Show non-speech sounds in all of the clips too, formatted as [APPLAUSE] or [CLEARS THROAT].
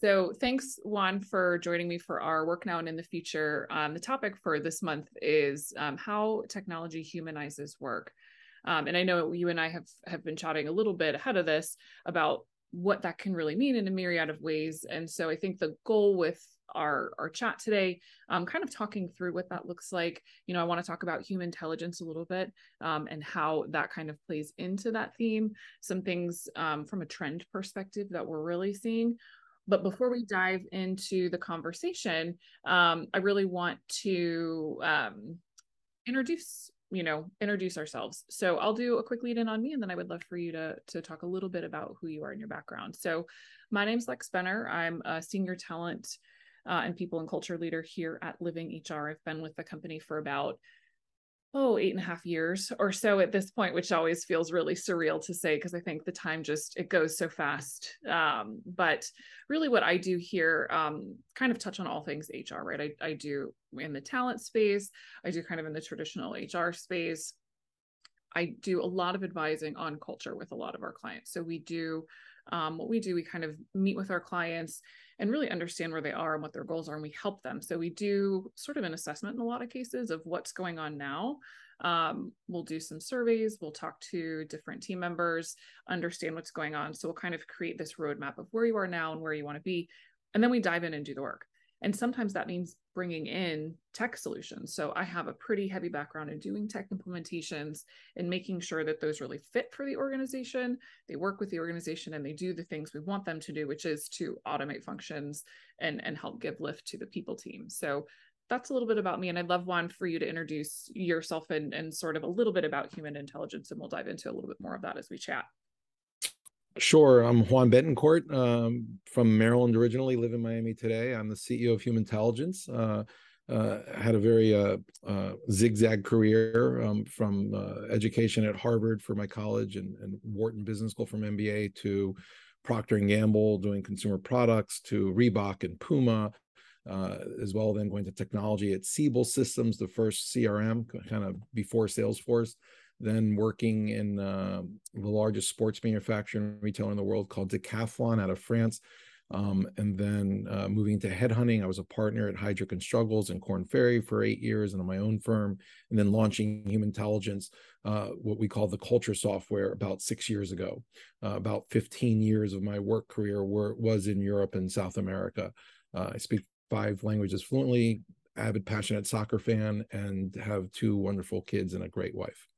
So thanks, Juan, for joining me for our work now and in the future. Um, the topic for this month is um, how technology humanizes work. Um, and I know you and I have have been chatting a little bit ahead of this about what that can really mean in a myriad of ways. And so I think the goal with our our chat today um, kind of talking through what that looks like you know i want to talk about human intelligence a little bit um, and how that kind of plays into that theme some things um, from a trend perspective that we're really seeing but before we dive into the conversation um, i really want to um, introduce you know introduce ourselves. So i'll do a quick lead in on me and then i would love for you to to talk a little bit about who you are and your background. So my name's lex benner. I'm a senior talent uh, and people and culture leader here at living hr i've been with the company for about oh eight and a half years or so at this point which always feels really surreal to say because i think the time just it goes so fast. Um, but really what i do here um, kind of touch on all things hr right? I, I do in the talent space i do kind of in the traditional hr space. I do a lot of advising on culture with a lot of our clients. So we do um, what we do we kind of meet with our clients and really understand where they are and what their goals are and we help them. So we do sort of an assessment in a lot of cases of what's going on now. Um, we'll do some surveys we'll talk to different team members understand what's going on. So we'll kind of create this roadmap of where you are now and where you want to be and then we dive in and do the work and sometimes that means bringing in tech solutions. So I have a pretty heavy background in doing tech implementations and making sure that those really fit for the organization. They work with the organization and they do the things we want them to do, which is to automate functions and, and help give lift to the people team. So that's a little bit about me. And I'd love Juan for you to introduce yourself and, and sort of a little bit about human intelligence. And we'll dive into a little bit more of that as we chat. Sure. I'm Juan Betancourt um, from Maryland originally, live in Miami today. I'm the CEO of Human Intelligence. Uh, uh, had a very uh, uh zigzag career um, from uh, education at Harvard for my college and, and, Wharton Business School from MBA to Procter and Gamble doing consumer products to Reebok and Puma, uh, as well. Then going to technology at Siebel Systems, the first CRM, kind of before Salesforce then working in uh, the largest sports manufacturer and retailer in the world called Decathlon out of France. Um, and then uh, moving to headhunting, I was a partner at Heidrick and Struggles and Korn Ferry for eight years and on my own firm, and then launching Human Intelligence, uh, what we call the culture software, about six years ago. Uh, about 15 years of my work career were, was in Europe and South America. Uh, I speak five languages fluently, avid, passionate soccer fan, and have two wonderful kids and a great wife.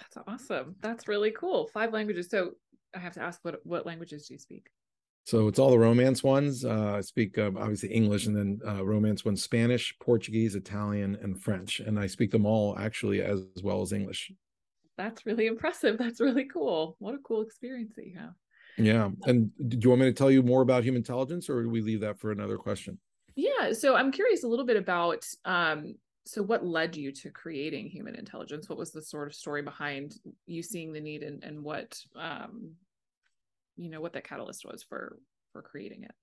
That's awesome. That's really cool. Five languages. So I have to ask, what what languages do you speak? So it's all the Romance ones. Uh, I speak uh, obviously English, and then uh, Romance ones: Spanish, Portuguese, Italian, and French. And I speak them all actually as, as well as English. That's really impressive. That's really cool. What a cool experience that you have. Yeah. And do you want me to tell you more about human intelligence, or do we leave that for another question? Yeah. So I'm curious a little bit about um, so what led you to creating human intelligence? What was the sort of story behind you seeing the need and, and what um you know what that catalyst was for for creating it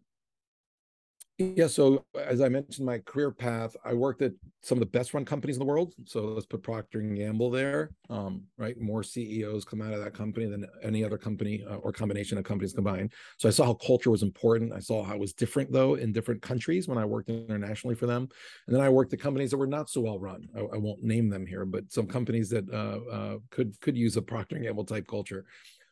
yeah, so as I mentioned, my career path, I worked at some of the best run companies in the world. So let's put Procter and Gamble there. Um, right, more CEOs come out of that company than any other company uh, or combination of companies combined. So I saw how culture was important. I saw how it was different though in different countries when I worked internationally for them. And then I worked at companies that were not so well run. I, I won't name them here, but some companies that uh, uh, could could use a Procter and Gamble type culture.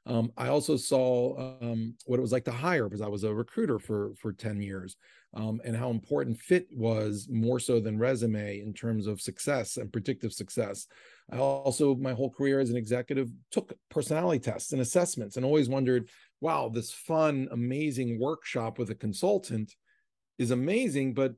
Um, I also saw um, what it was like to hire because I was a recruiter for for 10 years um, and how important fit was more so than resume in terms of success and predictive success. I also, my whole career as an executive, took personality tests and assessments and always wondered, wow, this fun, amazing workshop with a consultant is amazing, but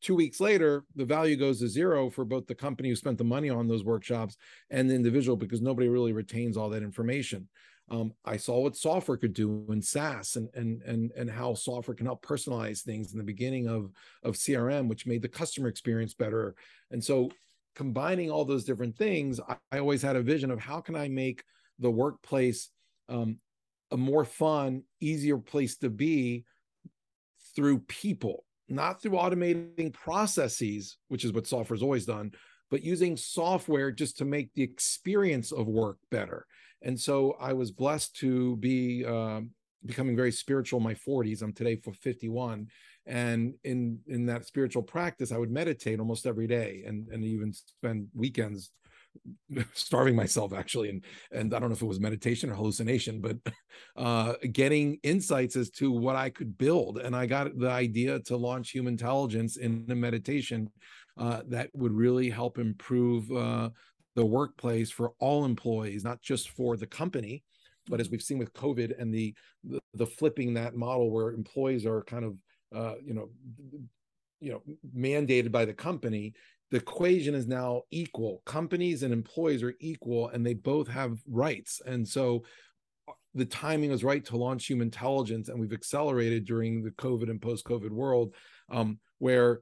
two weeks later, the value goes to zero for both the company who spent the money on those workshops and the individual because nobody really retains all that information. Um, I saw what software could do in SaaS and and and and how software can help personalize things in the beginning of of CRM, which made the customer experience better. And so, combining all those different things, I, I always had a vision of how can I make the workplace um, a more fun, easier place to be through people, not through automating processes, which is what software's always done, but using software just to make the experience of work better. And so I was blessed to be um, becoming very spiritual in my 40s. I'm today for 51. And in in that spiritual practice, I would meditate almost every day and, and even spend weekends [LAUGHS] starving myself actually and and i don't know if it was meditation or hallucination but [LAUGHS] uh getting insights as to what i could build and i got the idea to launch human intelligence in a meditation uh, that would really help improve uh, the workplace for all employees not just for the company but as we've seen with COVID and the the, the flipping that model where employees are kind of uh, you know you know mandated by the company, the equation is now equal. Companies and employees are equal, and they both have rights. And so uh, the timing is right to launch human intelligence, and we've accelerated during the COVID and post-COVID world, um, where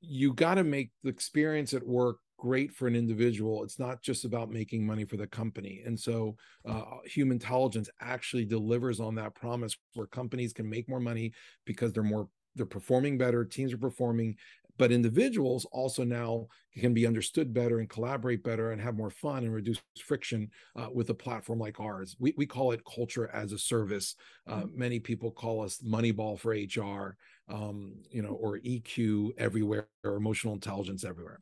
you got to make the experience at work great for an individual. It's not just about making money for the company. And so, uh, human intelligence actually delivers on that promise where companies can make more money because they're more they're performing better, teams are performing, but individuals also now can be understood better and collaborate better and have more fun and reduce friction uh, with a platform like ours. We, we call it culture as a service. Uh, mm-hmm. Many people call us Moneyball for HR, um, you know, or EQ everywhere or emotional intelligence everywhere.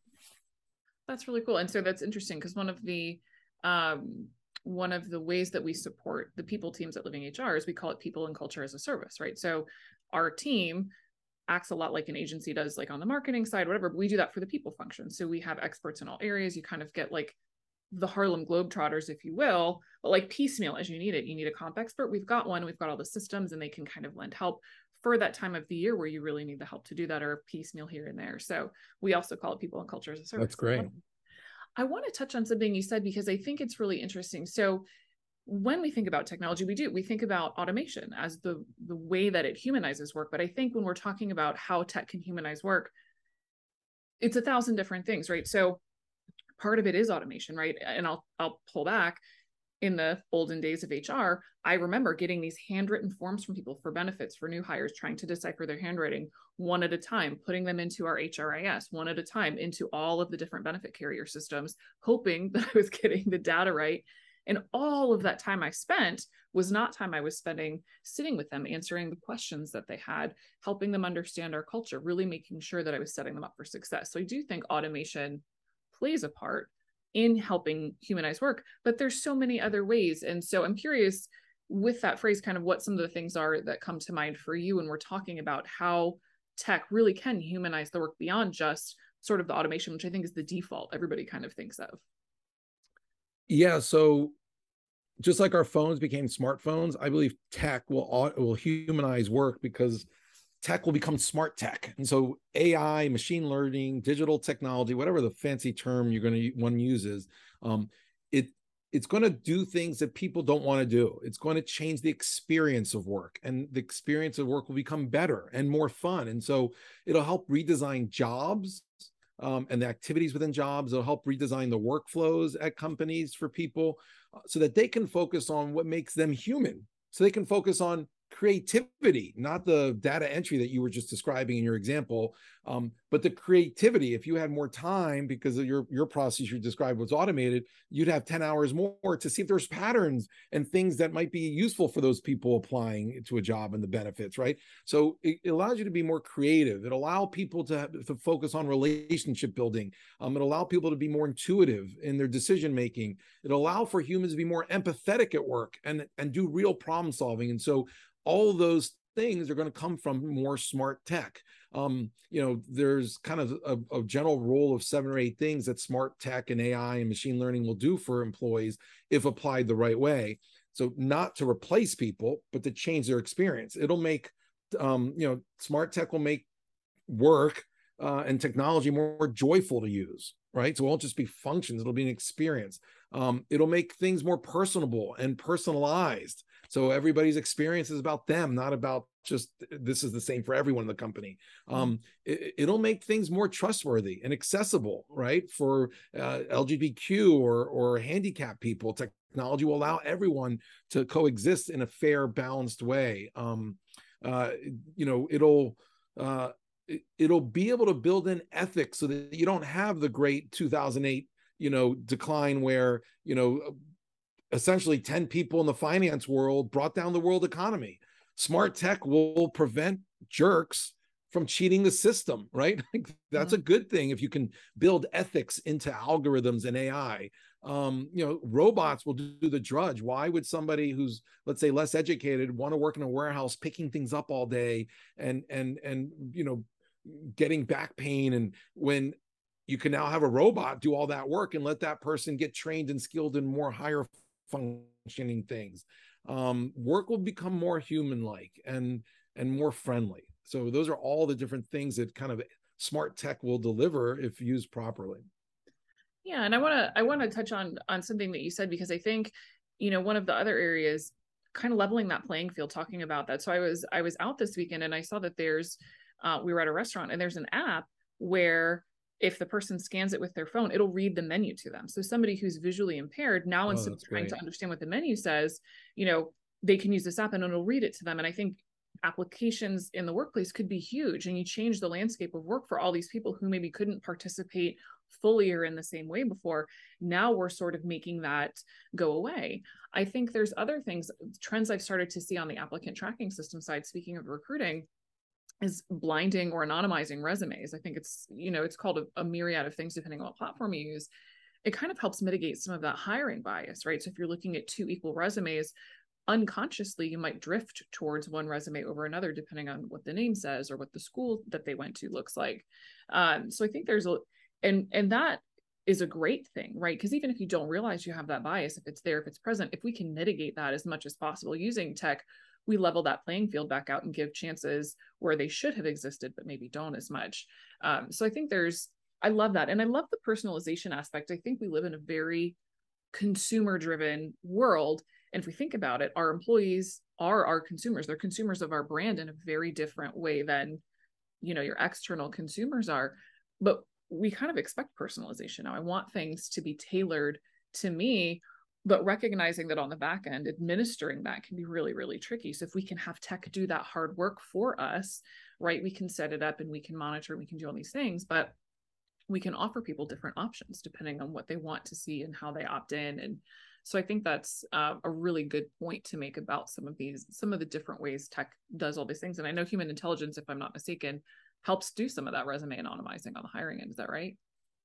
That's really cool. And so that's interesting because one of the um, one of the ways that we support the people teams at Living HR is we call it people and culture as a service, right? So our team acts a lot like an agency does, like on the marketing side, whatever. But we do that for the people function. So we have experts in all areas. You kind of get like the Harlem Globetrotters, if you will, but like piecemeal as you need it. You need a comp expert. We've got one. We've got all the systems, and they can kind of lend help for that time of the year where you really need the help to do that or piecemeal here and there. So we also call it people and culture as a service. That's great. I want to touch on something you said because I think it's really interesting. So when we think about technology, we do we think about automation as the the way that it humanizes work. But I think when we're talking about how tech can humanize work, it's a thousand different things, right? So part of it is automation, right? And I'll I'll pull back in the olden days of HR, I remember getting these handwritten forms from people for benefits for new hires, trying to decipher their handwriting one at a time, putting them into our HRIS one at a time into all of the different benefit carrier systems, hoping [LAUGHS] that I was getting the data right. And all of that time I spent was not time I was spending sitting with them, answering the questions that they had, helping them understand our culture, really making sure that I was setting them up for success. So I do think automation plays a part in helping humanize work but there's so many other ways. And so i'm curious with that phrase kind of what some of the things are that come to mind for you when we're talking about how tech really can humanize the work beyond just sort of the automation which i think is the default everybody kind of thinks of. Yeah so just like our phones became smartphones i believe tech will will humanize work because tech will become smart tech. And so AI, machine learning, digital technology, whatever the fancy term you're going to one uses, um, it it's going to do things that people don't want to do. It's going to change the experience of work, and the experience of work will become better and more fun. And so it'll help redesign jobs um, and the activities within jobs. It'll help redesign the workflows at companies for people uh, so that they can focus on what makes them human. So they can focus on creativity, not the data entry that you were just describing in your example, um, but the creativity. If you had more time because of your your process you described was automated, you'd have 10 hours more to see if there's patterns and things that might be useful for those people applying to a job and the benefits, right? So it, allows you to be more creative. It allow people to, to focus on relationship building. Um, it allow people to be more intuitive in their decision making. It allow for humans to be more empathetic at work and and do real problem solving. And so all those things are going to come from more smart tech. Um, you know, there's kind of a, a, general rule of seven or eight things that smart tech and AI and machine learning will do for employees if applied the right way. So not to replace people, but to change their experience. It'll make, um, you know, smart tech will make work uh, and technology more joyful to use, right? So it won't just be functions; it'll be an experience. Um, it'll make things more personable and personalized. So everybody's experience is about them, not about just this is the same for everyone in the company. Mm-hmm. Um, it, will make things more trustworthy and accessible, right? For uh, LGBTQ or or handicapped people, technology will allow everyone to coexist in a fair, balanced way. Um, uh, you know, it'll uh, it'll be able to build in ethics so that you don't have the great 2008 you know decline where you know essentially 10 people in the finance world brought down the world economy smart tech will prevent jerks from cheating the system, right? [LAUGHS] Like that's a good thing if you can build ethics into algorithms and AI. Um, you know, robots will do the drudge. Why would somebody who's, let's say, less educated want to work in a warehouse picking things up all day and and and you know, getting back pain and when you can now have a robot do all that work and let that person get trained and skilled in more higher functioning things. Um, work will become more human like and and more friendly. So those are all the different things that kind of smart tech will deliver if used properly. Yeah and i want to i want to touch on on something that you said because i think you know one of the other areas kind of leveling that playing field talking about that. So i was i was out this weekend and i saw that there's uh, we were at a restaurant and there's an app where if the person scans it with their phone, it'll read the menu to them. So somebody who's visually impaired now, oh, instead of trying great. to understand what the menu says, you know, they can use this app and it'll read it to them. And I think applications in the workplace could be huge and you change the landscape of work for all these people who maybe couldn't participate fully or in the same way before now we're sort of making that go away i think there's other things trends i've started to see on the applicant tracking system side speaking of recruiting is blinding or anonymizing resumes. I think it's, you know, it's called a, a, myriad of things depending on what platform you use. It kind of helps mitigate some of that hiring bias, right? So if you're looking at two equal resumes, unconsciously you might drift towards one resume over another depending on what the name says or what the school that they went to looks like. Um, so I think there's a and and that is a great thing, right? Because even if you don't realize you have that bias, if it's there, if it's present, if we can mitigate that as much as possible using tech, we level that playing field back out and give chances where they should have existed but maybe don't as much. Um, so i think there's i love that. And i love the personalization aspect. I think we live in a very consumer driven world. And if we think about it our employees are our consumers. They're consumers of our brand in a very different way than you know your external consumers are. But we kind of expect personalization now. I want things to be tailored to me but recognizing that on the back end administering that can be really really tricky. So if we can have tech do that hard work for us right we can set it up and we can monitor we can do all these things but we can offer people different options depending on what they want to see and how they opt in. And so i think that's uh, a really good point to make about some of these some of the different ways tech does all these things. And i know human intelligence if i'm not mistaken helps do some of that resume anonymizing on the hiring end. Is that right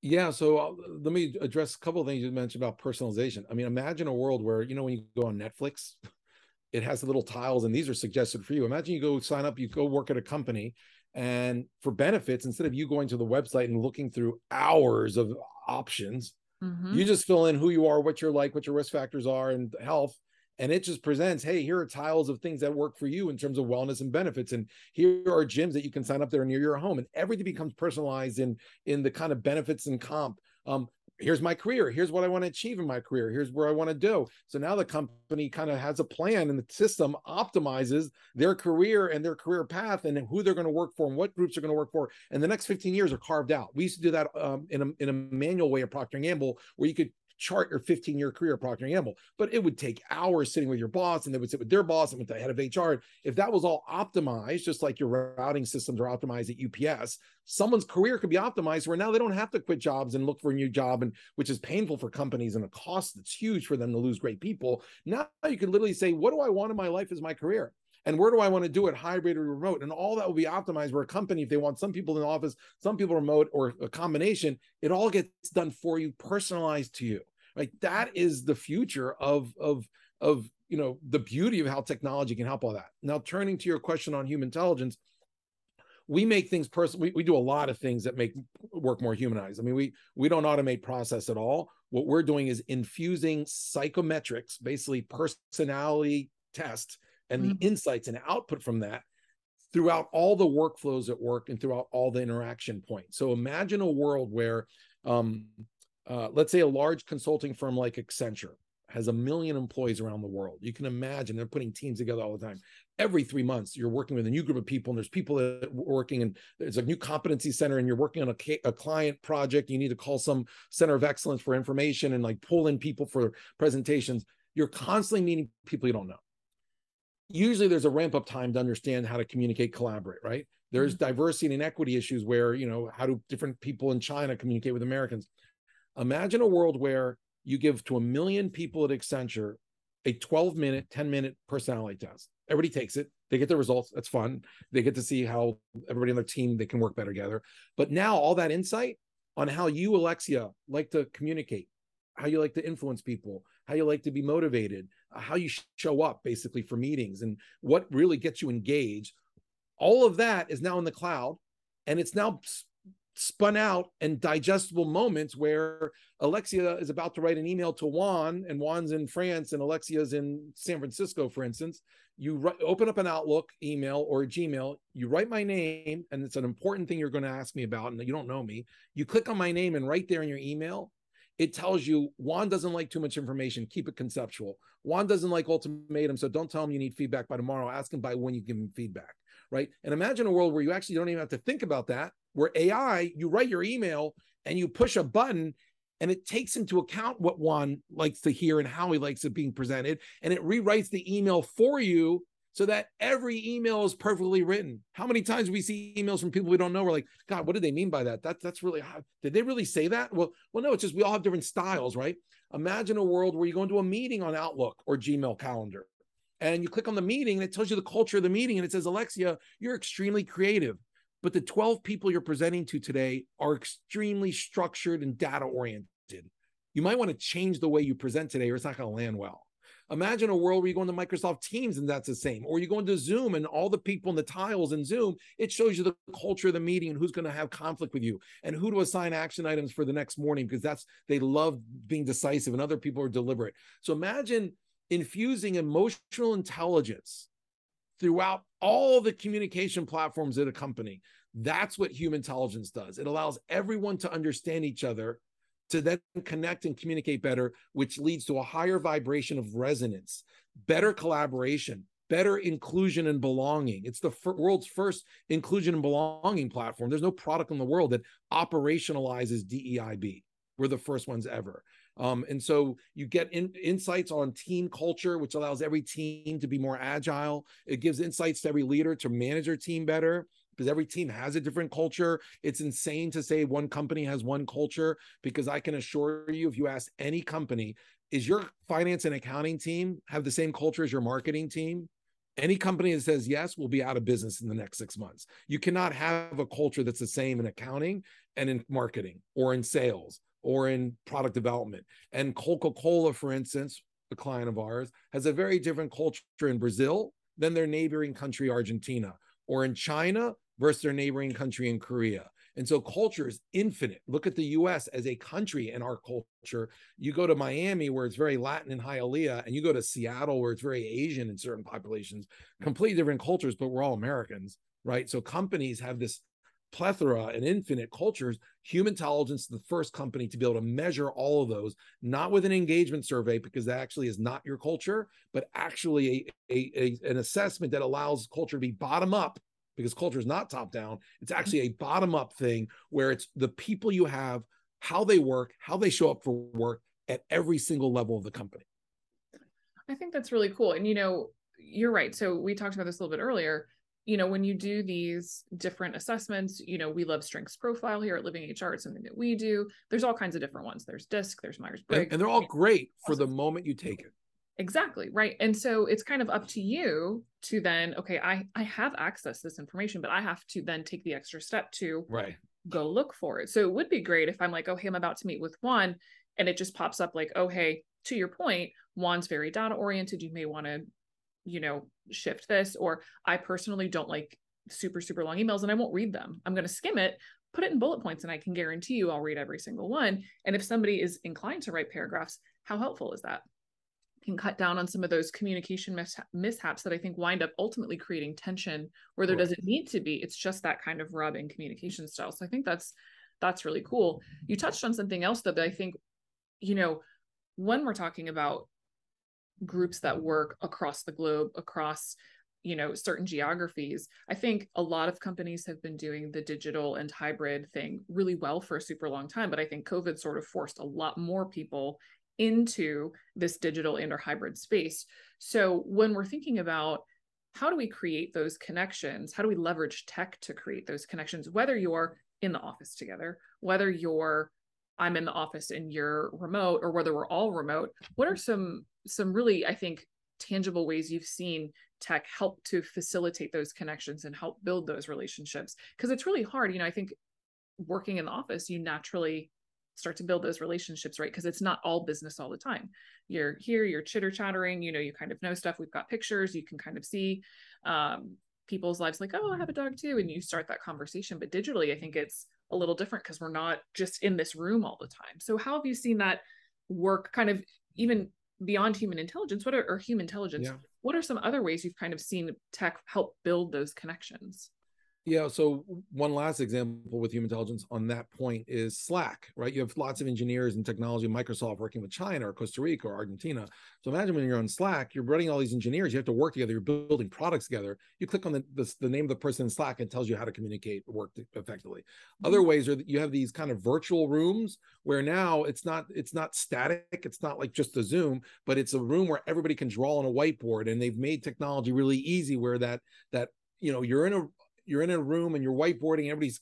yeah, so uh, let me address a couple of things you mentioned about personalization. I mean, imagine a world where you know when you go on Netflix, [LAUGHS] it has the little tiles, and these are suggested for you. Imagine you go sign up, you go work at a company, and for benefits, instead of you going to the website and looking through hours of options, mm-hmm. you just fill in who you are, what you're like, what your risk factors are, and health, and it just presents hey here are tiles of things that work for you in terms of wellness and benefits and here are gyms that you can sign up there near your home and everything becomes personalized in in the kind of benefits and comp. Um here's my career. Here's what i want to achieve in my career. Here's where i want to do so now the company kind of has a plan and the system optimizes their career and their career path and who they're going to work for and what groups are going to work for and the next 15 years are carved out. We used to do that um, in, a, in a manual way of procter & gamble where you could chart your 15 year career at Procter & Gamble, but it would take hours sitting with your boss and they would sit with their boss and with the head of HR. If that was all optimized, just like your routing systems are optimized at UPS, someone's career could be optimized where now they don't have to quit jobs and look for a new job and which is painful for companies and a cost that's huge for them to lose great people. Now you can literally say, what do I want in my life as my career? And where do I want to do it, hybrid or remote? And all that will be optimized where a company, if they want some people in the office, some people remote, or a combination, it all gets done for you, personalized to you. Like That is the future of of of you know the beauty of how technology can help all that. Now, turning to your question on human intelligence, we make things personal. We, we do a lot of things that make work more humanized. I mean, we we don't automate process at all. What we're doing is infusing psychometrics, basically personality test and mm-hmm. the insights and output from that throughout all the workflows at work and throughout all the interaction points. So imagine a world where, um, uh, let's say, a large consulting firm like Accenture has a million employees around the world. You can imagine they're putting teams together all the time. Every three months, you're working with a new group of people, and there's people that are working, and there's a new competency center, and you're working on a, a client project. You need to call some center of excellence for information and like pull in people for presentations. You're constantly meeting people you don't know usually there's a ramp up time to understand how to communicate collaborate right there's mm-hmm. diversity and equity issues where you know how do different people in china communicate with americans imagine a world where you give to a million people at accenture a 12 minute, 10 minute personality test. Everybody takes it. They get the results. That's fun. They get to see how everybody on their team they can work better together. But now all that insight on how you, Alexia, like to communicate, how you like to influence people, how you like to be motivated, how you show up basically for meetings, and what really gets you engaged. All of that is now in the cloud, and it's now spun out and digestible moments where Alexia is about to write an email to Juan, and Juan's in France, and Alexia's in San Francisco, for instance. You write, open up an Outlook email or a Gmail, you write my name, and it's an important thing you're going to ask me about, and you don't know me. You click on my name, and right there in your email, it tells you Juan doesn't like too much information. Keep it conceptual. Juan doesn't like ultimatum, so don't tell him you need feedback by tomorrow. Ask him by when you give him feedback, right? And imagine a world where you actually don't even have to think about that, where AI, you write your email and you push a button and it takes into account what Juan likes to hear and how he likes it being presented, and it rewrites the email for you so that every email is perfectly written. How many times we see emails from people we don't know? We're like, God, what did they mean by that? That that's really. Did they really say that? Well, well, no, it's just we all have different styles, right? Imagine a world where you go into a meeting on Outlook or Gmail calendar, and you click on the meeting and it tells you the culture of the meeting, and it says, Alexia, you're extremely creative. But the 12 people you're presenting to today are extremely structured and data oriented. You might want to change the way you present today, or it's not going to land well. Imagine a world where you go into Microsoft Teams and that's the same, or you go into Zoom and all the people in the tiles in Zoom, it shows you the culture of the meeting and who's going to have conflict with you and who to assign action items for the next morning because that's they love being decisive and other people are deliberate. So imagine infusing emotional intelligence throughout all the communication platforms at a company. That's what human intelligence does. It allows everyone to understand each other to then connect and communicate better, which leads to a higher vibration of resonance, better collaboration, better inclusion and belonging. It's the f- world's first inclusion and belonging platform. There's no product in the world that operationalizes DEIB. We're the first ones ever. Um, and so you get in, insights on team culture, which allows every team to be more agile. It gives insights to every leader to manage their team better because every team has a different culture. It's insane to say one company has one culture because I can assure you, if you ask any company, is your finance and accounting team have the same culture as your marketing team? Any company that says yes will be out of business in the next six months. You cannot have a culture that's the same in accounting and in marketing or in sales or in product development. And Coca Cola, for instance, a client of ours, has a very different culture in Brazil than their neighboring country, Argentina, or in China versus their neighboring country in Korea. And so culture is infinite. Look at the US as a country and our culture. You go to Miami, where it's very Latin and Hialeah, and you go to Seattle, where it's very Asian in certain populations, completely different cultures, but we're all Americans, right? So companies have this plethora and infinite cultures. Human intelligence is the first company to be able to measure all of those, not with an engagement survey, because that actually is not your culture, but actually a, a, a an assessment that allows culture to be bottom up because culture is not top down. It's mm-hmm. actually a bottom up thing where it's the people you have, how they work, how they show up for work at every single level of the company. I think that's really cool. And, you know, you're right. So we talked about this a little bit earlier. You know, when you do these different assessments, you know, we love strengths profile here at Living HR. It's something that we do. There's all kinds of different ones. There's DISC, there's Myers Briggs, and, and, they're all great for the moment you take it. Exactly. Right. And so it's kind of up to you to then, okay, I, I have access to this information, but I have to then take the extra step to right go look for it. So it would be great if I'm like, oh, hey, I'm about to meet with Juan and it just pops up like, oh, hey, to your point, Juan's very data oriented. You may want to, you know, shift this. Or I personally don't like super, super long emails and I won't read them. I'm going to skim it, put it in bullet points, and I can guarantee you I'll read every single one. And if somebody is inclined to write paragraphs, how helpful is that? Can cut down on some of those communication mishaps that I think wind up ultimately creating tension where there doesn't need to be. It's just that kind of rub in communication style. So I think that's that's really cool. You touched on something else though that I think, you know, when we're talking about groups that work across the globe, across you know certain geographies i think a lot of companies have been doing the digital and hybrid thing really well for a super long time but i think covid sort of forced a lot more people into this digital and or hybrid space. So when we're thinking about how do we create those connections? How do we leverage tech to create those connections? Whether you're in the office together, whether you're I'm in the office and you're remote, or whether we're all remote, what are some some really i think tangible ways you've seen tech help to facilitate those connections and help build those relationships because it's really hard you know i think working in the office you naturally start to build those relationships right? Because it's not all business all the time. You're here you're chitter chattering you know you kind of know stuff we've got pictures you can kind of see um, people's lives like oh i have a dog too and you start that conversation. But digitally i think it's a little different because we're not just in this room all the time. So how have you seen that work kind of even beyond human intelligence? What are or human intelligence yeah. what are some other ways you've kind of seen tech help build those connections yeah. So one last example with human intelligence on that point is Slack, right? You have lots of engineers and technology, Microsoft working with China or Costa Rica or Argentina. So imagine when you're on Slack, you're running all these engineers, you have to work together, you're building products together. You click on the, the, the name of the person in Slack and tells you how to communicate, work effectively. Mm-hmm. Other ways are that you have these kind of virtual rooms where now it's not, it's not static. It's not like just a Zoom, but it's a room where everybody can draw on a whiteboard and they've made technology really easy where that, that, you know, you're in a, you're in a room and you're whiteboarding everybody's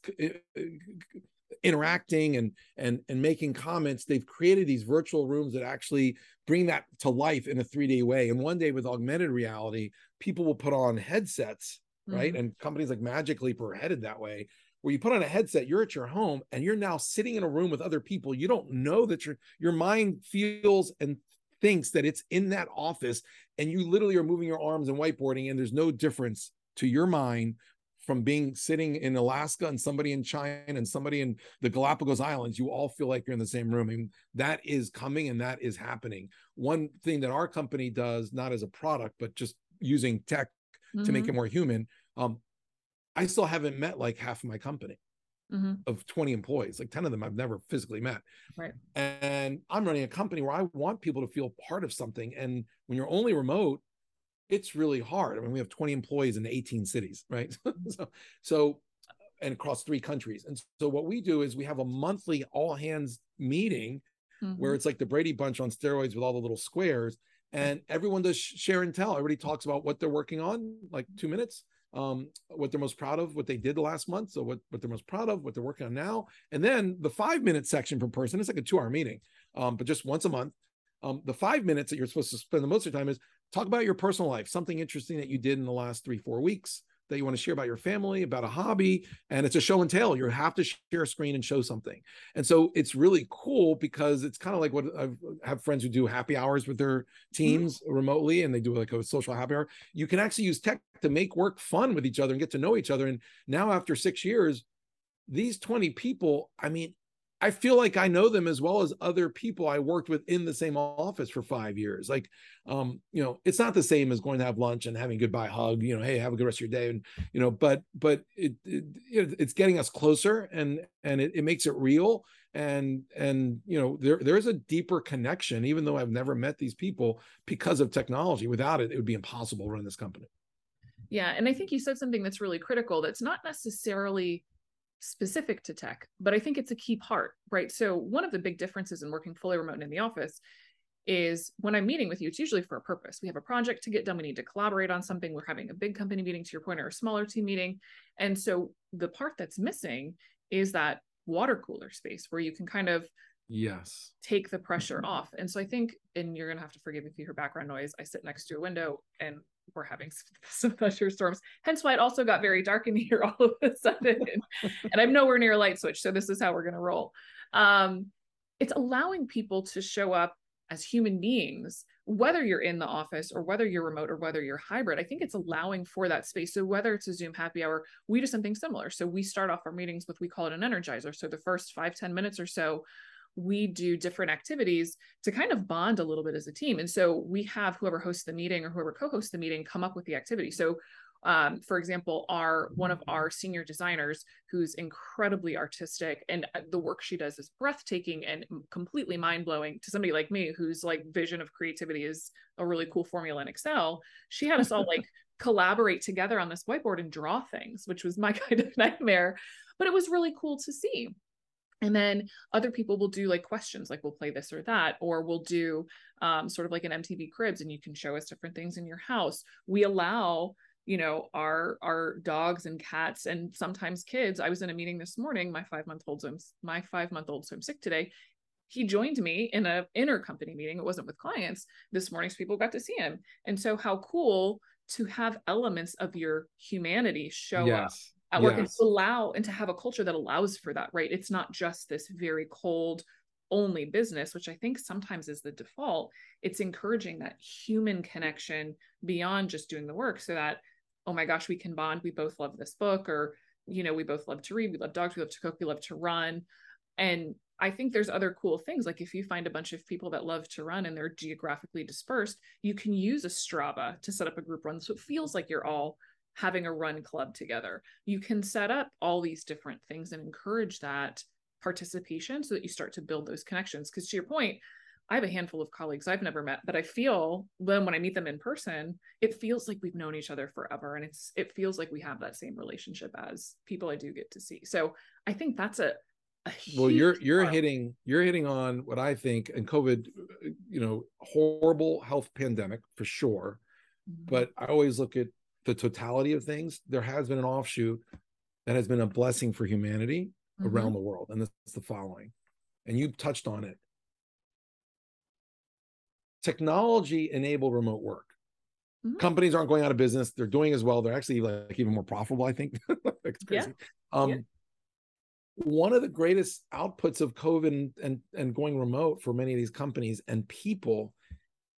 interacting and and and making comments they've created these virtual rooms that actually bring that to life in a 3d way. And one day with augmented reality people will put on headsets mm-hmm. right and companies like magic leap are headed that way where you put on a headset you're at your home and you're now sitting in a room with other people. You don't know that your your mind feels and thinks that it's in that office and you literally are moving your arms and whiteboarding and there's no difference to your mind from being sitting in Alaska and somebody in China and somebody in the Galapagos Islands, you all feel like you're in the same room. And that is coming and that is happening. One thing that our company does, not as a product, but just using tech mm-hmm. to make mm-hmm. it more human. Um, I still haven't met like half of my company. Mm-hmm. Of 20 employees, like 10 of them I've never physically met. Right. And I'm running a company where I want people to feel part of something. And when you're only remote, it's really hard. I mean, we have 20 employees in 18 cities, right? [LAUGHS] so, so, and across three countries. And so, what we do is we have a monthly all hands meeting mm-hmm. where it's like the Brady Bunch on steroids with all the little squares, and everyone does share and tell. Everybody talks about what they're working on, like two minutes, um, what they're most proud of, what they did the last month, so what what they're most proud of, what they're working on now, and then the five minute section per person. It's like a two hour meeting, um, but just once a month. Um, the five minutes that you're supposed to spend the most of your time is talk about your personal life, something interesting that you did in the last three, four weeks that you want to share about your family, about a hobby, and it's a show and tell. You have to share a screen and show something. And so it's really cool because it's kind of like what I have friends who do happy hours with their mm-hmm. teams mm-hmm. remotely and they do like a social happy hour. You can actually use tech to make work fun with each other and get to know each other. And now after six years, these 20 people, I mean, I feel like I know them as well as other people I worked with in the same office for five years. Like, um, you know, it's not the same as going to have lunch and having goodbye hug. You know, hey, have a good rest of your day, and you know, but but it, it it's getting us closer, and and it, it makes it real, and and you know, there there is a deeper connection, even though I've never met these people because of technology. Without it, it would be impossible to run this company. Yeah, and I think you said something that's really critical. That's not necessarily specific to tech, but I think it's a key part, right? So, one of the big differences in working fully remote in the office is when I'm meeting with you, it's usually for a purpose. We have a project to get done, we need to collaborate on something, we're having a big company meeting, to your point, or a smaller team meeting. And so, the part that's missing is that water cooler space where you can kind of yes take the pressure off and so i think and you're going to have to forgive if you hear background noise i sit next to a window and we're having [LAUGHS] some thunderstorms. Hence why it also got very dark in [LAUGHS] here all of a sudden. and I'm nowhere near a light switch. So this is how we're going to roll. Um, it's allowing people to show up as human beings, whether you're in the office or whether you're remote or whether you're hybrid. I think it's allowing for that space. So whether it's a Zoom happy hour, we do something similar. So we start off our meetings with, we call it an energizer. So the first five ten minutes or so, we do different activities to kind of bond a little bit as a team. And so we have whoever hosts the meeting or whoever co-hosts the meeting come up with the activity. So um, for example, our one of our senior designers who's incredibly artistic and uh, the work she does is breathtaking and completely mind-blowing to somebody like me whose like vision of creativity is a really cool formula in Excel. She had us all like [LAUGHS] collaborate together on this whiteboard and draw things, which was my [LAUGHS] kind of nightmare, but it was really cool to see and then other people will do like questions like we'll play this or that or we'll do um, sort of like an mtv cribs and you can show us different things in your house we allow you know our our dogs and cats and sometimes kids i was in a meeting this morning my five month old my five month old so i'm sick today he joined me in a intercompany meeting. It wasn't with clients this morning, so people got to see him. And so, how cool to have elements of your humanity show yes. up at work yes. and to allow and to have a culture that allows for that, right? It's not just this very cold only business, which I think sometimes is the default. It's encouraging that human connection beyond just doing the work so that, oh my gosh, we can bond. We both love this book, or, you know, we both love to read, we love dogs, we love to cook, we love to run. And I think there's other cool things. Like if you find a bunch of people that love to run and they're geographically dispersed, you can use a Strava to set up a group run. So it feels like you're all having a run club together. You can set up all these different things and encourage that participation so that you start to build those connections. Because to your point, I have a handful of colleagues I've never met, but I feel when when I meet them in person, it feels like we've known each other forever, and it's it feels like we have that same relationship as people I do get to see. So I think that's a well you're you're hitting you're hitting on what i think and covid you know horrible health pandemic for sure mm-hmm. but i always look at the totality of things there has been an offshoot that has been a blessing for humanity mm-hmm. around the world and this is the following and you touched on it. Technology enabled remote work. Mm-hmm. companies aren't going out of business. They're doing as well. They're actually like even more profitable i think. [LAUGHS] It's crazy. Yeah. um yeah. one of the greatest outputs of COVID and, and, and going remote for many of these companies and people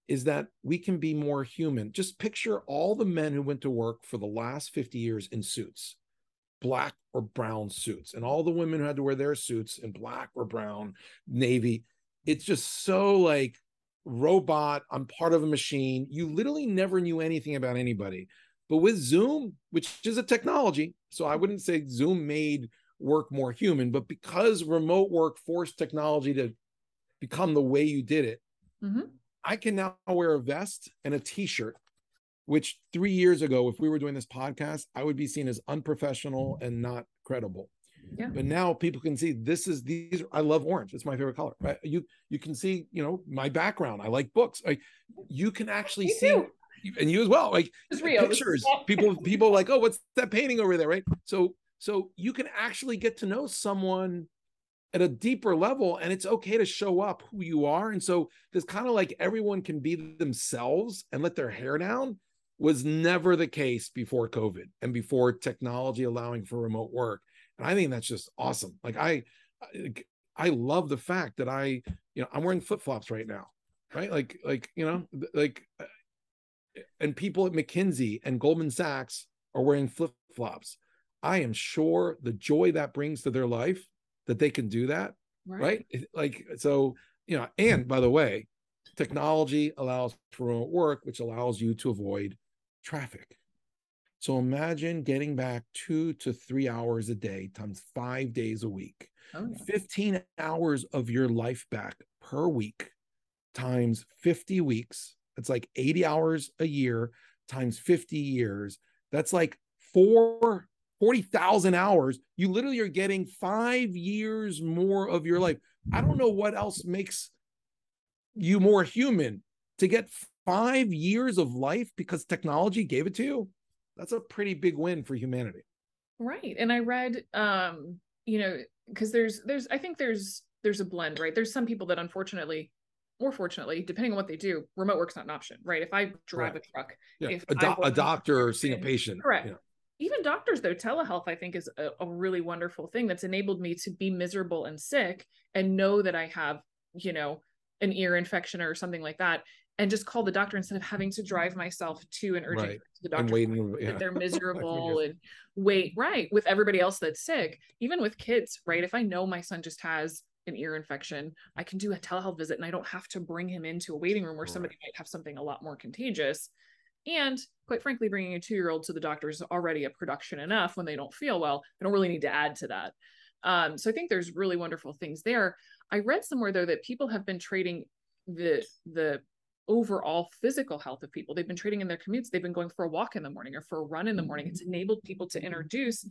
is that we can be more human. Just picture all the men who went to work for the last 50 years in suits, black or brown suits, and all the women who had to wear their suits in black or brown, navy. It's just so like robot, I'm part of a machine. You literally never knew anything about anybody. But with Zoom, which is a technology, so I wouldn't say Zoom made work more human. But because remote work forced technology to become the way you did it, mm-hmm. I can now wear a vest and a t-shirt, which three years ago, if we were doing this podcast, I would be seen as unprofessional and not credible. Yeah. But now people can see this is these. I love orange. It's my favorite color. Right? You you can see you know my background. I like books. Like you can actually Me see. Too. And you as well, like it's real. pictures. [LAUGHS] people, people like, oh, what's that painting over there, right? So so you can actually get to know someone at a deeper level and it's okay to show up who you are. And so this kind of like everyone can be themselves and let their hair down was never the case before COVID and before technology allowing for remote work. And I think that's just awesome. Like I I love the fact that I, you know, I'm wearing flip-flops right now. Right? Like like, you know, like uh, and people at McKinsey and Goldman Sachs are wearing flip-flops I am sure the joy that brings to their life that they can do that. Right. right? Like, so, you know, and by the way, technology allows for remote work, which allows you to avoid traffic. So imagine getting back two to three hours a day times five days a week, oh, yeah. 15 hours of your life back per week times 50 weeks. That's like 80 hours a year times 50 years. That's like four 40,000 hours, you literally are getting five years more of your life. I don't know what else makes you more human to get five years of life because technology gave it to you. That's a pretty big win for humanity. Right. And I read, um, you know, because there's, there's, I think there's, there's a blend, right? There's some people that unfortunately or fortunately, depending on what they do, remote work's not an option, right? If I drive right. a truck, yeah. if a, do- a doctor seeing a patient, correct even doctors though telehealth i think is a, a, really wonderful thing that's enabled me to be miserable and sick and know that i have you know an ear infection or something like that and just call the doctor instead of having to drive myself to an urgent right. to the doctor waiting, yeah. they're [LAUGHS] miserable and wait right with everybody else that's sick even with kids right if i know my son just has an ear infection i can do a telehealth visit and i don't have to bring him into a waiting room where right. somebody might have something a lot more contagious and quite frankly, bringing a two year old to the doctor is already a production enough when they don't feel well. I don't really need to add to that. Um, so I think there's really wonderful things there. I read somewhere though that people have been trading the the overall physical health of people. They've been trading in their commutes. They've been going for a walk in the morning or for a run in the morning. It's enabled people to introduce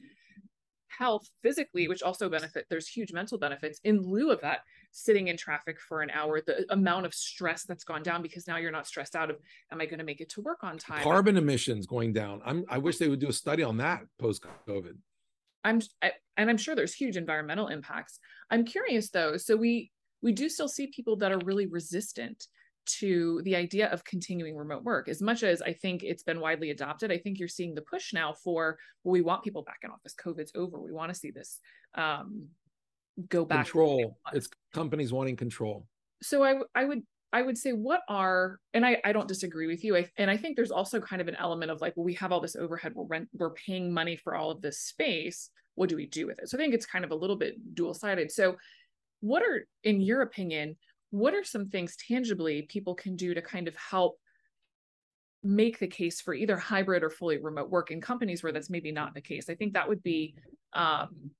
health physically, which also benefit. There's huge mental benefits in lieu of that sitting in traffic for an hour, the amount of stress that's gone down because now you're not stressed out of, am I going to make it to work on time? Carbon emissions going down. I'm, I wish they would do a study on that post COVID. I'm, I, and I'm sure there's huge environmental impacts. I'm curious though. So we, we do still see people that are really resistant to the idea of continuing remote work. As much as i think it's been widely adopted i think you're seeing the push now for well we want people back in office. Covid's over. We want to see this um, go back control. it's companies wanting control. So i i would i would say what are and i i don't disagree with you. I, and i think there's also kind of an element of like well we have all this overhead. We're rent we're paying money for all of this space. What do we do with it? So i think it's kind of a little bit dual sided so what are in your opinion what are some things tangibly people can do to kind of help make the case for either hybrid or fully remote work in companies where that's maybe not the case? I think that would be um,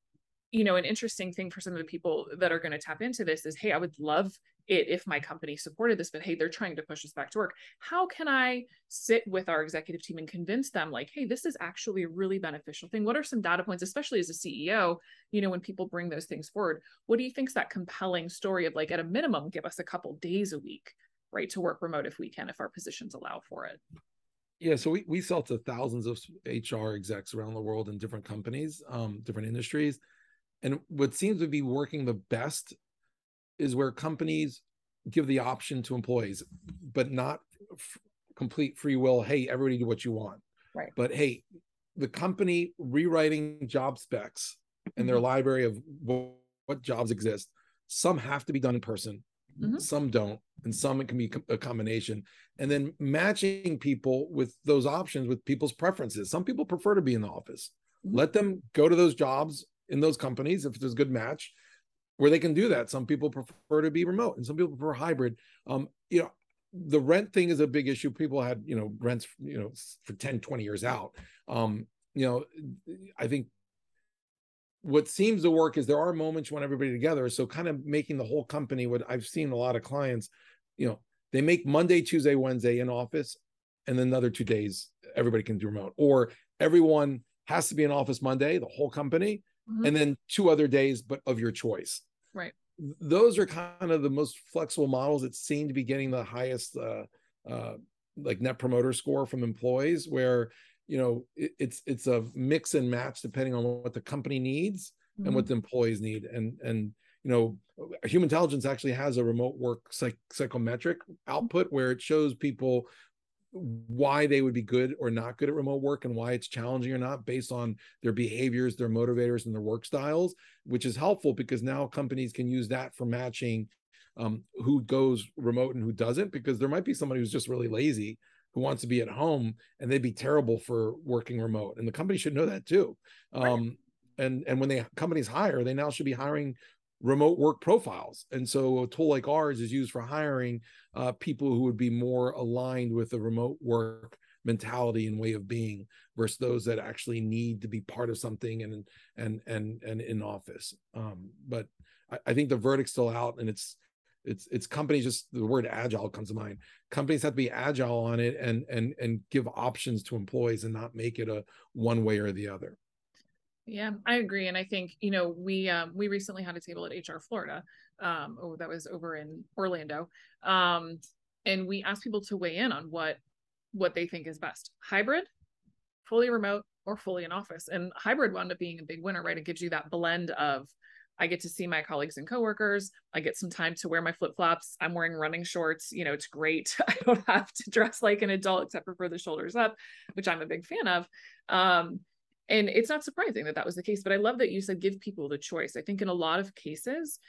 you know an interesting thing for some of the people that are going to tap into this is hey i would love it if my company supported this but hey they're trying to push us back to work. How can i sit with our executive team and convince them like hey this is actually a really beneficial thing. What are some data points especially as a ceo you know when people bring those things forward what do you think's that compelling story of like at a minimum give us a couple days a week right to work remote if we can if our positions allow for it? Yeah so we, we sell to thousands of hr execs around the world in different companies um, different industries and what seems to be working the best is where companies give the option to employees, but not f- complete free will. Hey, everybody do what you want. Right. But hey, the company rewriting job specs and their mm-hmm. library of what, what, jobs exist, some have to be done in person, mm-hmm. some don't, and some it can be a combination. And then matching people with those options with people's preferences. Some people prefer to be in the office. Mm-hmm. Let them go to those jobs in those companies if there's a good match where they can do that. Some people prefer to be remote and some people prefer hybrid. Um, you know, the rent thing is a big issue. People had, you know, rents, you know, for 10, 20 years out. Um, you know, I think what seems to work is there are moments when everybody together. So kind of making the whole company, what I've seen a lot of clients, you know, they make Monday, Tuesday, Wednesday in office, and then another two days everybody can do remote. Or everyone has to be in office Monday, the whole company, mm-hmm. and then two other days, but of your choice. Right. Those are kind of the most flexible models that seem to be getting the highest, uh, uh, like net promoter score from employees, where you know it, it's it's a mix and match depending on what the company needs mm-hmm. and what mm-hmm. the employees need, and and you know Humantelligence actually has a remote work psych- psychometric output where it shows people why they would be good or not good at remote work and why it's challenging or not based on their behaviors, their motivators, and their work styles, which is helpful because now companies can use that for matching um, who goes remote and who doesn't, because there might be somebody who's just really lazy who wants to be at home and they'd be terrible for working remote. And the company should know that too. Um, right. And and when they companies hire, they now should be hiring remote work profiles. And so a tool like ours is used for hiring uh, people who would be more aligned with the remote work mentality and way of being versus those that actually need to be part of something and and and and in office. Um, but I, I think the verdict's still out and it's it's it's companies just the word agile comes to mind companies have to be agile on it and and and give options to employees and not make it a one way or the other yeah, I agree, and I think you know we um, we recently had a table at HR Florida. Um, oh, that was over in Orlando, um, and we asked people to weigh in on what what they think is best: hybrid, fully remote, or fully in office. And hybrid wound up being a big winner, right? It gives you that blend of I get to see my colleagues and coworkers. I get some time to wear my flip flops. I'm wearing running shorts. You know, it's great. [LAUGHS] I don't have to dress like an adult except for, for the shoulders up, which I'm a big fan of. Um, and it's not surprising that that was the case but i love that you said give people the choice. I think in a lot of cases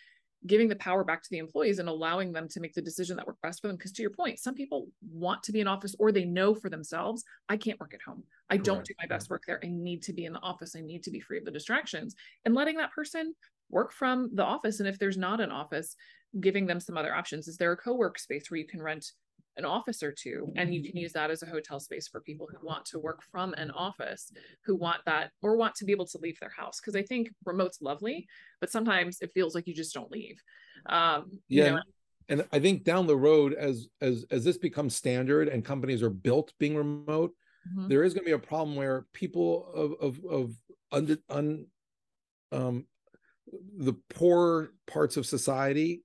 giving the power back to the employees and allowing them to make the decision that works best for them because to your point some people want to be in office or they know for themselves i can't work at home. I Correct. don't do my best work there. I need to be in the office. I need to be free of the distractions. And letting that person work from the office and if there's not an office giving them some other options. Is there a co-work space where you can rent an office or two and you can use that as a hotel space for people who want to work from an office who want that or want to be able to leave their house because i think remote's lovely but sometimes it feels like you just don't leave um yeah you know, and i think down the road as as as this becomes standard and companies are built being remote mm-hmm. there is going to be a problem where people of of of under un um the poor parts of society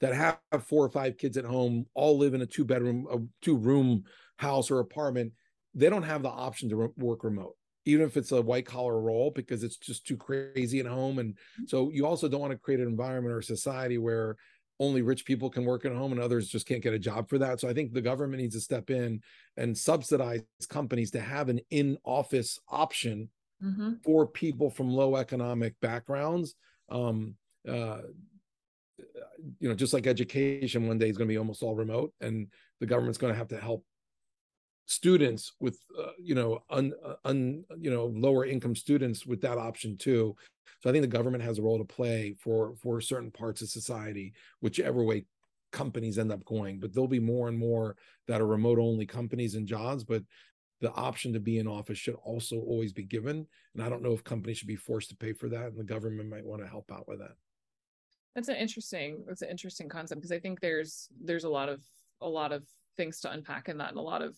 that have four or five kids at home, all live in a two bedroom, a two room house or apartment, they don't have the option to re- work remote, even if it's a white collar role, because it's just too crazy at home. And so you also don't want to create an environment or society where only rich people can work at home and others just can't get a job for that. So I think the government needs to step in and subsidize companies to have an in office option mm-hmm. for people from low economic backgrounds. Um, uh, you know, just like education one day is going to be almost all remote, and the government's going to have to help students with uh, you know un, uh, un you know lower income students with that option too. So i think the government has a role to play for for certain parts of society whichever way companies end up going. But there'll be more and more that are remote only companies and jobs but the option to be in office should also always be given. And i don't know if companies should be forced to pay for that and the government might want to help out with that that's an interesting that's an interesting concept because i think there's there's a lot of a lot of things to unpack in that and a lot of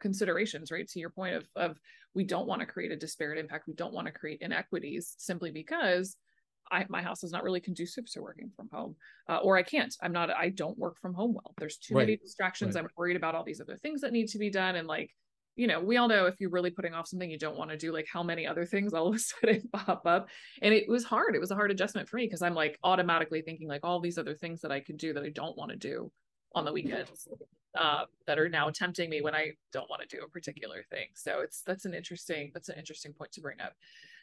considerations right to your point of of we don't want to create a disparate impact we don't want to create inequities simply because I, my house is not really conducive to working from home uh, or i can't i'm not i don't work from home well there's too right. many distractions right. i'm worried about all these other things that need to be done and like you know we all know if you're really putting off something you don't want to do like how many other things all of a [LAUGHS] sudden pop up and it was hard it was a hard adjustment for me because i'm like automatically thinking like all these other things that i could do that i don't want to do on the weekends uh, that are now tempting me when I don't want to do a particular thing. So it's that's an interesting that's an interesting point to bring up.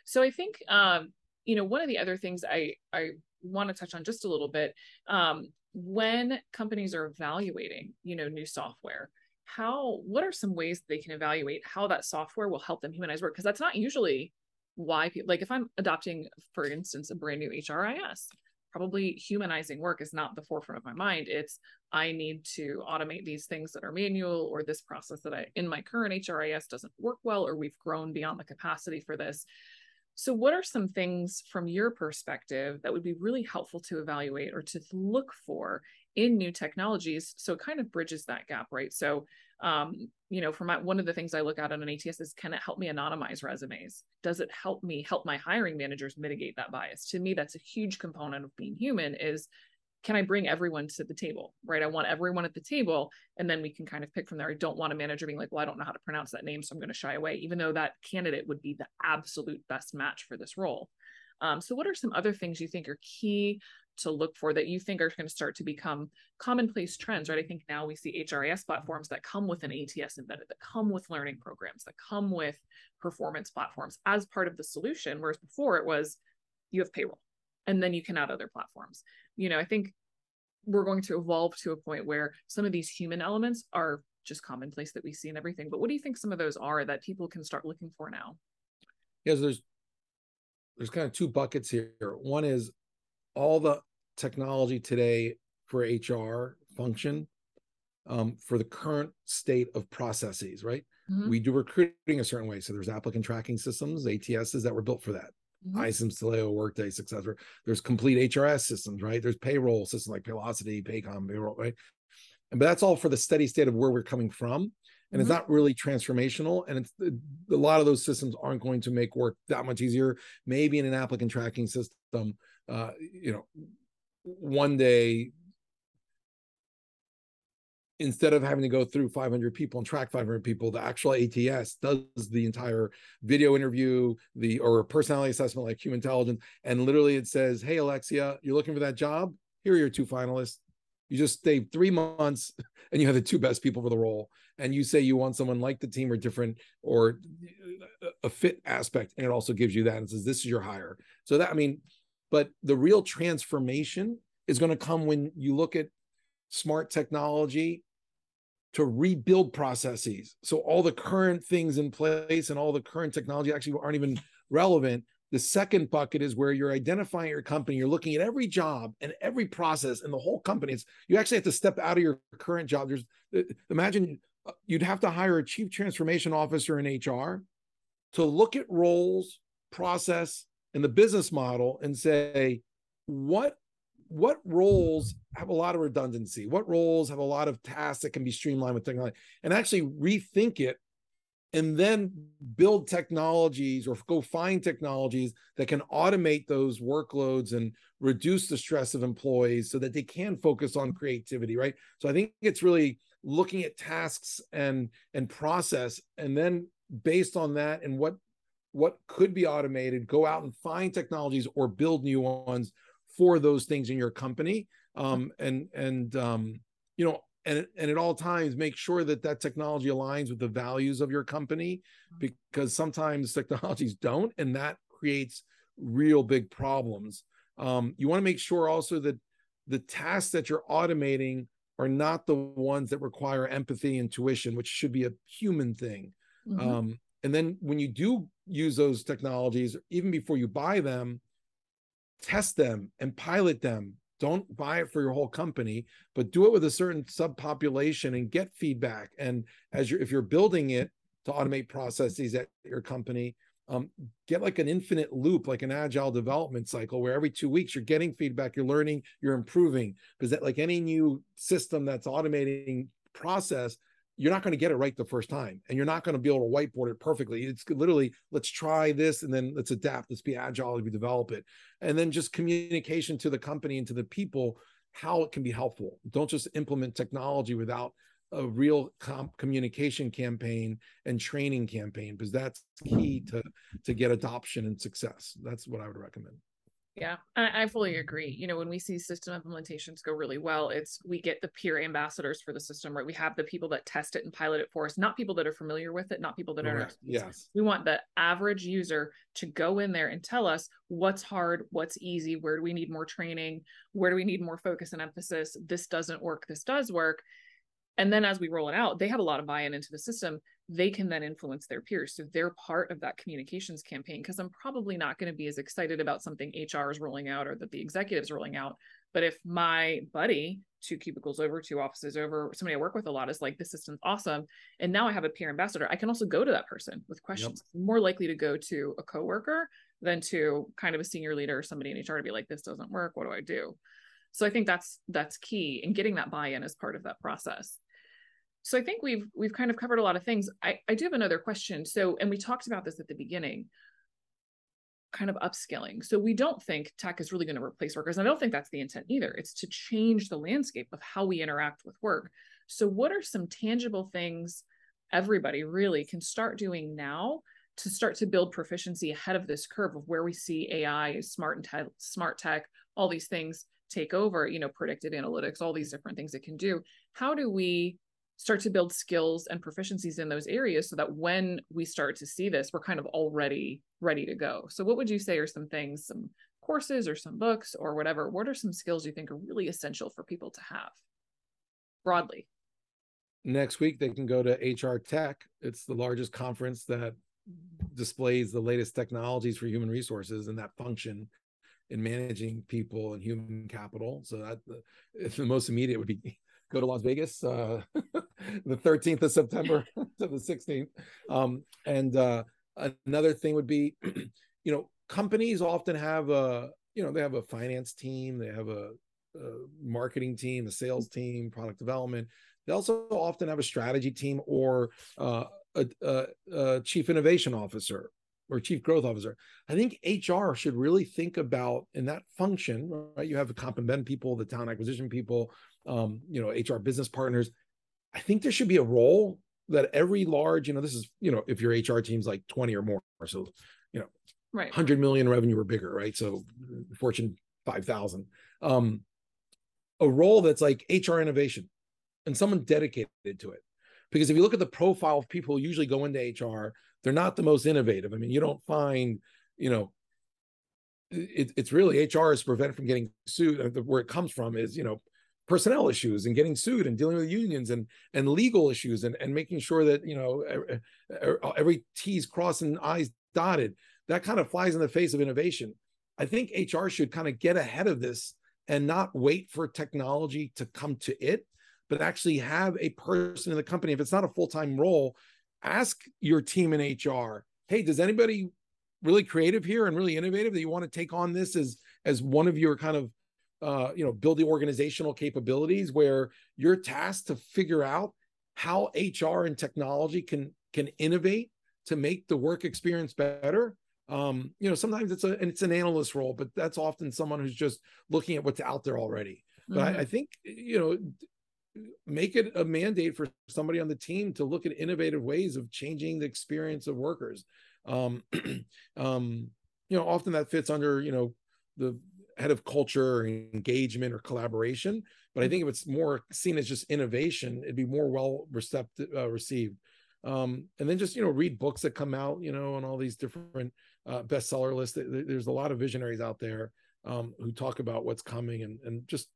So I think um, you know one of the other things I I want to touch on just a little bit um, when companies are evaluating you know new software how what are some ways they can evaluate how that software will help them humanize work because that's not usually why people like if i'm adopting for instance a brand new hris probably humanizing work is not the forefront of my mind. It's I need to automate these things that are manual or this process that I in my current HRIS doesn't work well or we've grown beyond the capacity for this. So what are some things from your perspective that would be really helpful to evaluate or to look for in new technologies so it kind of bridges that gap right? So um, you know for my one of the things i look at on an ats is can it help me anonymize resumes? Does it help me help my hiring managers mitigate that bias? To me that's a huge component of being human is can i bring everyone to the table right? I want everyone at the table and then we can kind of pick from there. I don't want a manager being like well i don't know how to pronounce that name so i'm going to shy away even though that candidate would be the absolute best match for this role um, so what are some other things you think are key to look for that you think are going to start to become commonplace trends, right? I think now we see HRIS platforms that come with an ATS embedded, that come with learning programs, that come with performance platforms as part of the solution. Whereas before it was you have payroll and then you can add other platforms. You know, I think we're going to evolve to a point where some of these human elements are just commonplace that we see in everything. But what do you think some of those are that people can start looking for now? Yes, there's there's kind of two buckets here. One is all the technology today for HR function um, for the current state of processes, right? Mm-hmm. We do recruiting a certain way. So there's applicant tracking systems, ATSs that were built for that. Mm-hmm. iCIMS, Taleo, Workday, etc. There's complete HRS systems, right? There's payroll systems like Paylocity, Paycom, payroll, right? And, but that's all for the steady state of where we're coming from. And mm-hmm. it's not really transformational. And it's a lot of those systems aren't going to make work that much easier. Maybe in an applicant tracking system, uh, you know, one day instead of having to go through 500 people and track 500 people the actual ats does the entire video interview the or personality assessment like Humantelligence and literally it says hey alexia you're looking for that job here are your two finalists you just stay three months [LAUGHS] and you have the two best people for the role and you say you want someone like the team or different or a fit aspect and it also gives you that and says this is your hire so that i mean but the real transformation is going to come when you look at smart technology to rebuild processes. So all the current things in place and all the current technology actually aren't even relevant. The second bucket is where you're identifying your company, you're looking at every job and every process and the whole company. It's, you actually have to step out of your current job. There's uh, imagine uh, you'd have to hire a chief transformation officer in HR to look at roles, process, and the business model and say what what roles have a lot of redundancy? What roles have a lot of tasks that can be streamlined with technology and actually rethink it and then build technologies or go find technologies that can automate those workloads and reduce the stress of employees so that they can focus on creativity right? So i think it's really looking at tasks and and process and then based on that and what what could be automated, go out and find technologies or build new ones for those things in your company. Um, and and um, you know and and at all times make sure that that technology aligns with the values of your company because sometimes [LAUGHS] technologies don't and that creates real big problems. Um, you want to make sure also that the tasks that you're automating are not the ones that require empathy and intuition which should be a human thing. Mm-hmm. um, and then when you do use those technologies even before you buy them test them and pilot them. Don't buy it for your whole company but do it with a certain subpopulation and get feedback. And as you're if you're building it to automate processes at your company um, get like an infinite loop like an agile development cycle where every two weeks you're getting feedback you're learning you're improving because that like any new system that's automating process you're not going to get it right the first time and you're not going to be able to whiteboard it perfectly. It's literally let's try this and then let's adapt let's be agile as we develop it. And then just communication to the company and to the people how it can be helpful. Don't just implement technology without a real comp communication campaign and training campaign because that's key to to get adoption and success that's what i would recommend yeah, I, I, fully agree. You know, when we see system implementations go really well, it's we get the peer ambassadors for the system, right? We have the people that test it and pilot it for us, not people that are familiar with it, not people that are. Right. Yes. We want the average user to go in there and tell us what's hard, what's easy, where do we need more training, where do we need more focus and emphasis. This doesn't work. This does work. And then as we roll it out, they have a lot of buy-in into the system they can then influence their peers. So they're part of that communications campaign because I'm probably not going to be as excited about something HR is rolling out or that the executives are rolling out. But if my buddy, two cubicles over, two offices over, somebody I work with a lot is like, this system's awesome. And now I have a peer ambassador, I can also go to that person with questions. Yep. More likely to go to a coworker than to kind of a senior leader or somebody in HR to be like, this doesn't work. What do I do? So I think that's that's key and getting that buy-in as part of that process so i think we've we've kind of covered a lot of things. I i do have another question. So and we talked about this at the beginning kind of upskilling. So we don't think tech is really going to replace workers and i don't think that's the intent either. It's to change the landscape of how we interact with work. So what are some tangible things everybody really can start doing now to start to build proficiency ahead of this curve of where we see ai smart and te- smart tech all these things take over you know predictive analytics all these different things it can do? How do we start to build skills and proficiencies in those areas so that when we start to see this, we're kind of already ready to go. So, what would you say are some things, some courses or some books or whatever? What are some skills you think are really essential for people to have broadly? Next week, they can go to HR Tech. It's the largest conference that displays the latest technologies for human resources and that function in managing people and human capital. So that the, [LAUGHS] the most immediate would be go to Las Vegas uh, [LAUGHS] the 13th of September [LAUGHS] to the 16th. Um, and uh, another thing would be, [CLEARS THROAT] you know, companies often have a, you know, they have a finance team, they have a, a marketing team, a sales team, product development. They also often have a strategy team or uh, a, a, a chief innovation officer or chief growth officer. I think HR should really think about in that function, right? You have the comp and ben people, the talent acquisition people, um, you know, HR business partners. I think there should be a role that every large, you know, this is, you know, if your HR team's like 20 or more, so, you know, right. 100 million revenue or bigger, right? So Fortune 5000. Um, a role that's like HR innovation and someone dedicated to it. Because if you look at the profile of people who usually go into HR, they're not the most innovative. I mean, you don't find, you know, it, it's really HR is prevented from getting sued. Uh, where it comes from is, you know, personnel issues and getting sued and dealing with unions and and legal issues and and making sure that you know every t's crossed and i's dotted that kind of flies in the face of innovation i think hr should kind of get ahead of this and not wait for technology to come to it but actually have a person in the company if it's not a full-time role ask your team in hr hey does anybody really creative here and really innovative that you want to take on this as as one of your kind of uh, you know, building organizational capabilities where you're tasked to figure out how HR and technology can can innovate to make the work experience better. Um, you know, sometimes it's a and it's an analyst role, but that's often someone who's just looking at what's out there already. But mm-hmm. I, I think you know, make it a mandate for somebody on the team to look at innovative ways of changing the experience of workers. Um, [CLEARS THROAT] um, you know, often that fits under you know the head of culture or engagement or collaboration. But I mm-hmm. think if it's more seen as just innovation, it'd be more well receptive, uh, received. Um, and then just you know read books that come out, you know, on all these different uh, bestseller lists. There's a lot of visionaries out there um, who talk about what's coming, and and just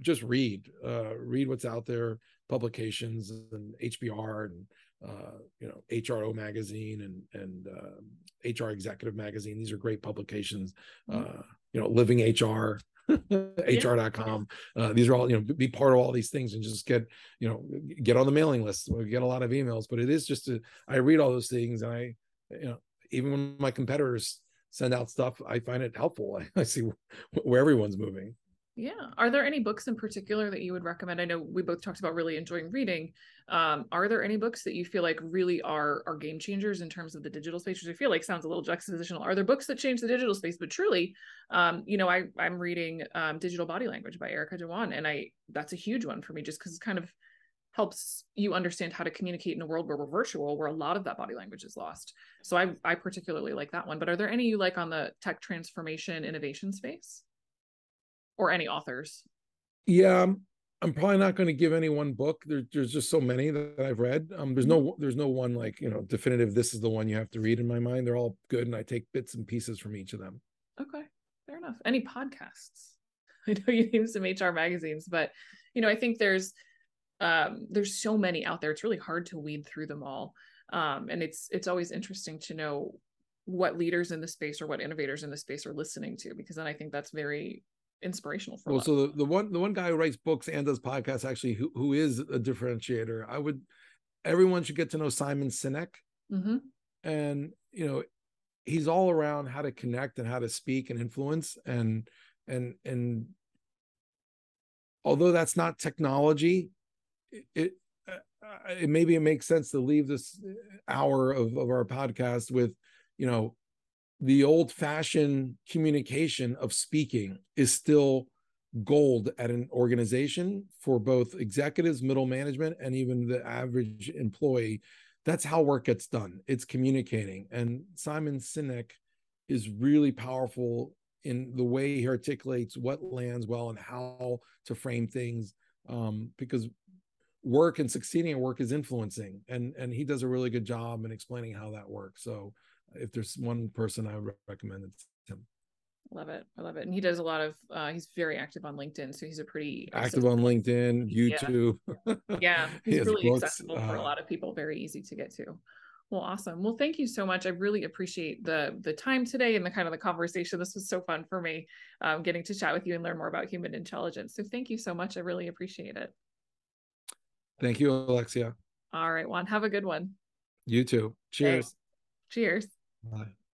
just read uh, read what's out there, publications and HBR and uh, you know HRO magazine and and uh, HR Executive magazine. These are great publications. Mm-hmm. Uh, you know, Living HR. hr.com [LAUGHS] uh, these are all you know be part of all these things and just get you know get on the mailing list we get a lot of emails but it is just a, I read all those things and i you know even when my competitors send out stuff i find it helpful i, [LAUGHS] I see where everyone's moving yeah. Are there any books in particular that you would recommend? I know we both talked about really enjoying reading. Um, are there any books that you feel like really are are game changers in terms of the digital space? Which I feel like sounds a little juxtapositional. Are there books that change the digital space? But truly, um, you know, I I'm reading um, Digital Body Language by Erica Dhawan, and I that's a huge one for me just because it kind of helps you understand how to communicate in a world where we're virtual, where a lot of that body language is lost. So I I particularly like that one. But are there any you like on the tech transformation innovation space? Or any authors? Yeah, I'm, I'm probably not going to give any one book. There, there's just so many that I've read. Um, there's no mm-hmm. there's no one like you know definitive. This is the one you have to read in my mind. They're all good, and I take bits and pieces from each of them. Okay, fair enough. Any podcasts? [LAUGHS] I know you named some HR magazines, but you know I think there's um, there's so many out there. It's really hard to weed through them all, um, and it's it's always interesting to know what leaders in the space or what innovators in the space are listening to because then I think that's very inspirational for well so the, the one the one guy who writes books and does podcasts actually who, who is a differentiator i would everyone should get to know simon sinek mm-hmm. and you know he's all around how to connect and how to speak and influence and and and although that's not technology it, it uh, it maybe it makes sense to leave this hour of, of our podcast with you know the old fashioned communication of speaking is still gold at an organization for both executives, middle management, and even the average employee. That's how work gets done. It's communicating. And Simon Sinek is really powerful in the way he articulates what lands well and how to frame things. Um, because work and succeeding at work is influencing, and and he does a really good job in explaining how that works. So if there's one person I would recommend, it's him. Love it. I love it. And he does a lot of uh he's very active on LinkedIn. So he's a pretty active on LinkedIn, YouTube. [LAUGHS] Yeah, yeah he's he really books. accessible for a uh, lot of people, very easy to get to. Well, awesome. Well, thank you so much. I really appreciate the the time today and the kind of the conversation. This was so fun for me, um, getting to chat with you and learn more about Humantelligence. So thank you so much. I really appreciate it. Thank you, Alexia. All right, Juan. Have a good one. You too. Cheers. Cheers. Bye.